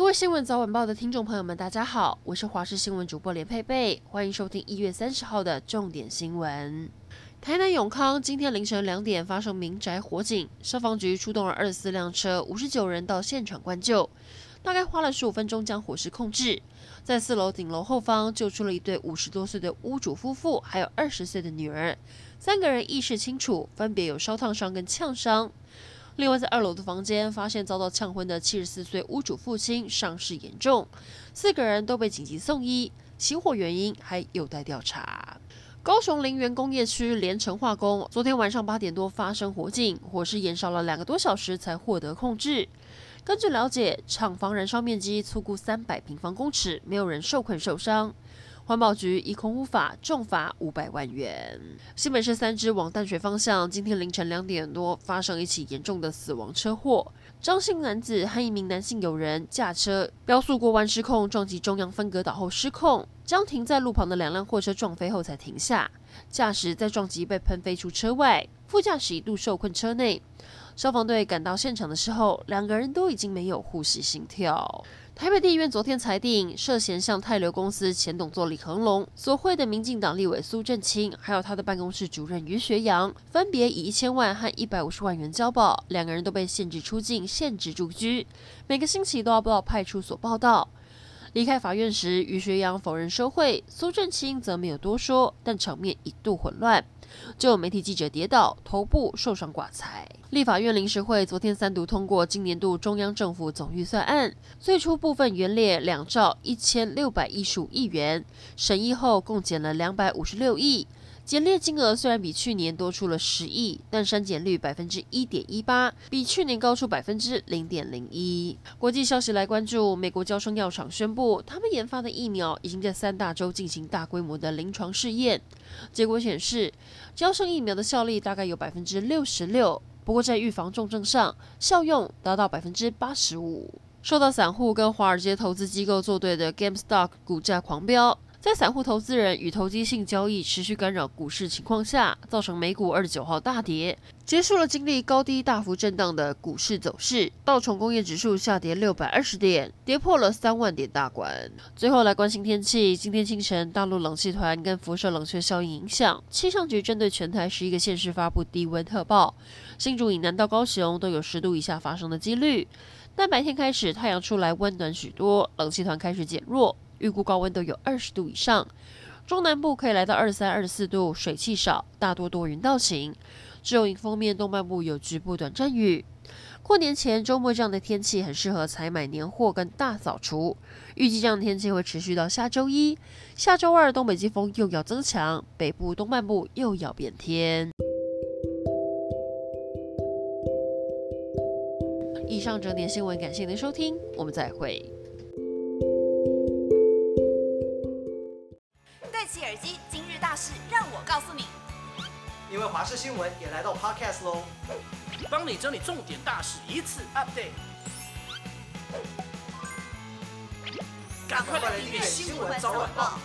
各位新闻早晚报的听众朋友们，大家好，我是华视新闻主播连佩佩，欢迎收听一月三十号的重点新闻。台南永康今天凌晨两点发生民宅火警，消防局出动了二十四辆车，五十九人到现场灌救，大概花了十五分钟将火势控制。在四楼顶楼后方救出了一对五十多岁的屋主夫妇，还有二十岁的女儿，三个人意识清楚，分别有烧烫伤跟呛伤。另外，在二楼的房间发现遭到呛昏的七十四岁屋主父亲，伤势严重，四个人都被紧急送医，起火原因还有待调查。高雄林园工业区连城化工昨天晚上八点多发生火警，火势延烧了两个多小时才获得控制。根据了解，厂房燃烧面积粗估三百平方公尺，没有人受困受伤。环保局以空污法重罚五百万元。新北市三芝往淡水方向今天凌晨两点多发生一起严重的死亡车祸，张姓男子和一名男性友人驾车飙速过弯失控，撞击中央分隔岛后失控。将停在路旁的两辆货车撞飞后才停下，驾驶在撞击被喷飞出车外，副驾驶一度受困车内。消防队赶到现场的时候，两个人都已经没有呼吸心跳。台北地院昨天裁定，涉嫌向泰流公司前董座李恒龙所会的民进党立委苏正清，还有他的办公室主任于学阳，分别以一千万和一百五十万元交保，两个人都被限制出境、限制住居，每个星期都要到派出所报道。离开法院时，于学阳否认收贿，苏正清则没有多说，但场面一度混乱，就有媒体记者跌倒，头部受伤挂彩。立法院临时会昨天三读通过今年度中央政府总预算案，最初部分原列两兆一千六百一十五亿元，审议后共减了两百五十六亿。减列金额虽然比去年多出了十亿，但删减率百分之一点一八，比去年高出百分之零点零一。国际消息来关注，美国娇生药厂宣布，他们研发的疫苗已经在三大洲进行大规模的临床试验，结果显示，娇生疫苗的效力大概有百分之六十六，不过在预防重症上，效用达到百分之八十五。受到散户跟华尔街投资机构作对的 GameStop 股价狂飙。在散户投资人与投机性交易持续干扰股市情况下，造成美股二十九号大跌，结束了经历高低大幅震荡的股市走势。道琼工业指数下跌六百二十点，跌破了三万点大关。最后来关心天气，今天清晨大陆冷气团跟辐射冷却效应影响，气象局针对全台十一个县市发布低温特报，新竹以南到高雄都有十度以下发生的几率。但白天开始太阳出来，温暖许多，冷气团开始减弱。预估高温都有二十度以上，中南部可以来到二三、二十四度，水气少，大多多云到晴。只有迎风面东半部有局部短暂雨。过年前周末这样的天气很适合采买年货跟大扫除。预计这样的天气会持续到下周一、下周二，东北季风又要增强，北部东半部又要变天。以上整点新闻，感谢您的收听，我们再会。事，让我告诉你。因为华视新闻也来到 Podcast 喽，帮你整理重点大事，一次 update。赶快来订阅新闻早晚报。